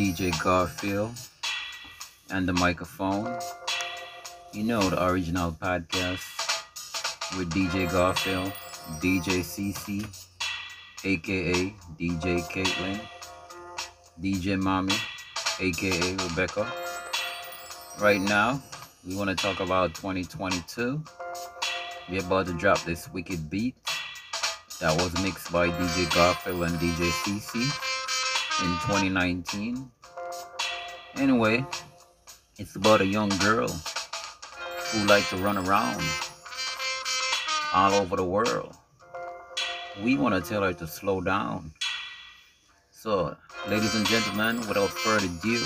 DJ Garfield and the microphone. You know the original podcast with DJ Garfield, DJ CC, aka DJ Caitlin, DJ Mommy, aka Rebecca. Right now, we want to talk about 2022. We're about to drop this wicked beat that was mixed by DJ Garfield and DJ CC in 2019. Anyway, it's about a young girl who likes to run around all over the world. We want to tell her to slow down. So, ladies and gentlemen, without further ado,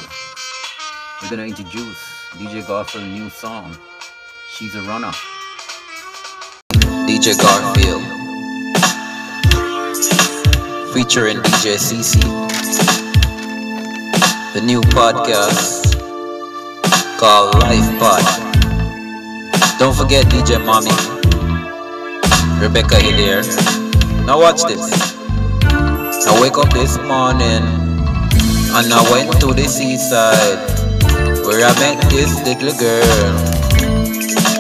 we're gonna introduce DJ Garfield's new song. She's a runner. DJ Garfield featuring DJ CC. The new podcast called Life Pod. Don't forget DJ Mommy. Rebecca there. Now watch this. I wake up this morning and I went to the seaside where I met this little girl.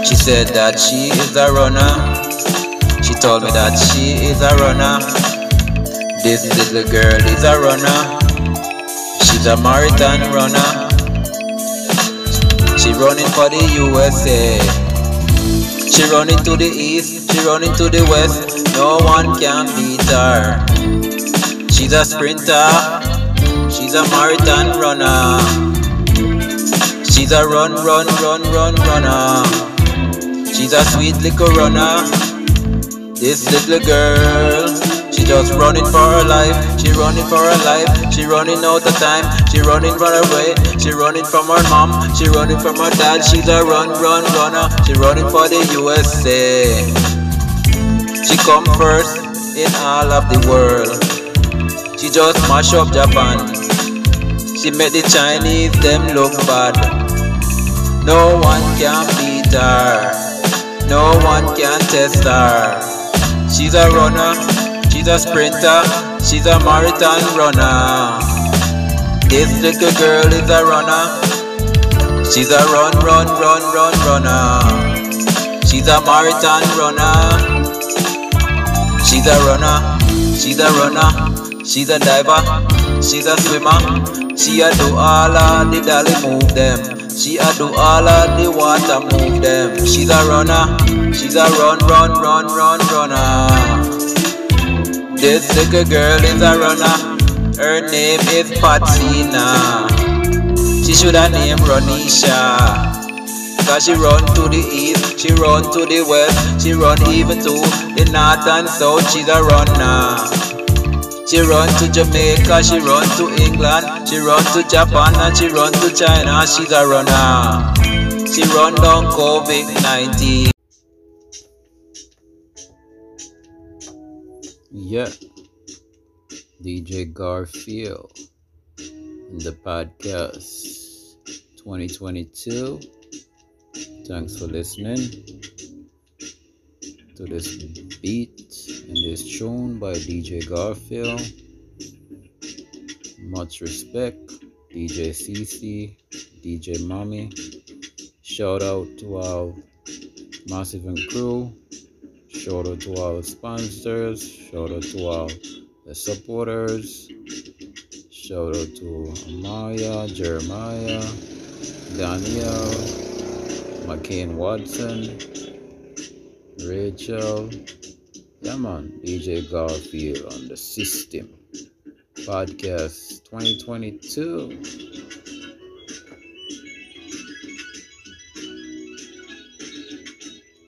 She said that she is a runner. She told me that she is a runner. This little girl is a runner. She's a marathon runner. She running for the USA. She running to the east. She running to the west. No one can beat her. She's a sprinter. She's a marathon runner. She's a run, run, run, run, runner. She's a sweet little runner. This little girl. Just running for her life. She running for her life. She running out of time. She running for her way. She running from her mom. She running from her dad. She's a run, run, runner. She running for the USA. She come first in all of the world. She just mash up Japan. She make the Chinese them look bad. No one can beat her. No one can test her. She's a runner. She's a sprinter, she's a marathon runner. This little girl is a runner. She's a run, run, run, run, runner. She's a marathon runner. She's a runner. She's a runner. She's a diver. She's a swimmer. She a do all of the dolly move them. She a do all of the water move them. She's a runner. She's a run, run, run, run, runner. This little girl is a runner. Her name is Patina. She should have named Ronisha. Cause she run to the east, she run to the west, she run even to the north and south. She's a runner. She run to Jamaica, she run to England, she run to Japan and she run to China. She's a runner. She run down COVID-19. Yeah. DJ Garfield in the podcast 2022. Thanks for listening to this beat and this tune by DJ Garfield. Much respect, DJ CC, DJ Mommy. Shout out to our Massive and Crew. Shout out to our sponsors. Shout out to our the supporters. Shout out to Amaya, Jeremiah, Daniel, McCain Watson, Rachel. Yeah man, DJ Garfield on the system. Podcast 2022.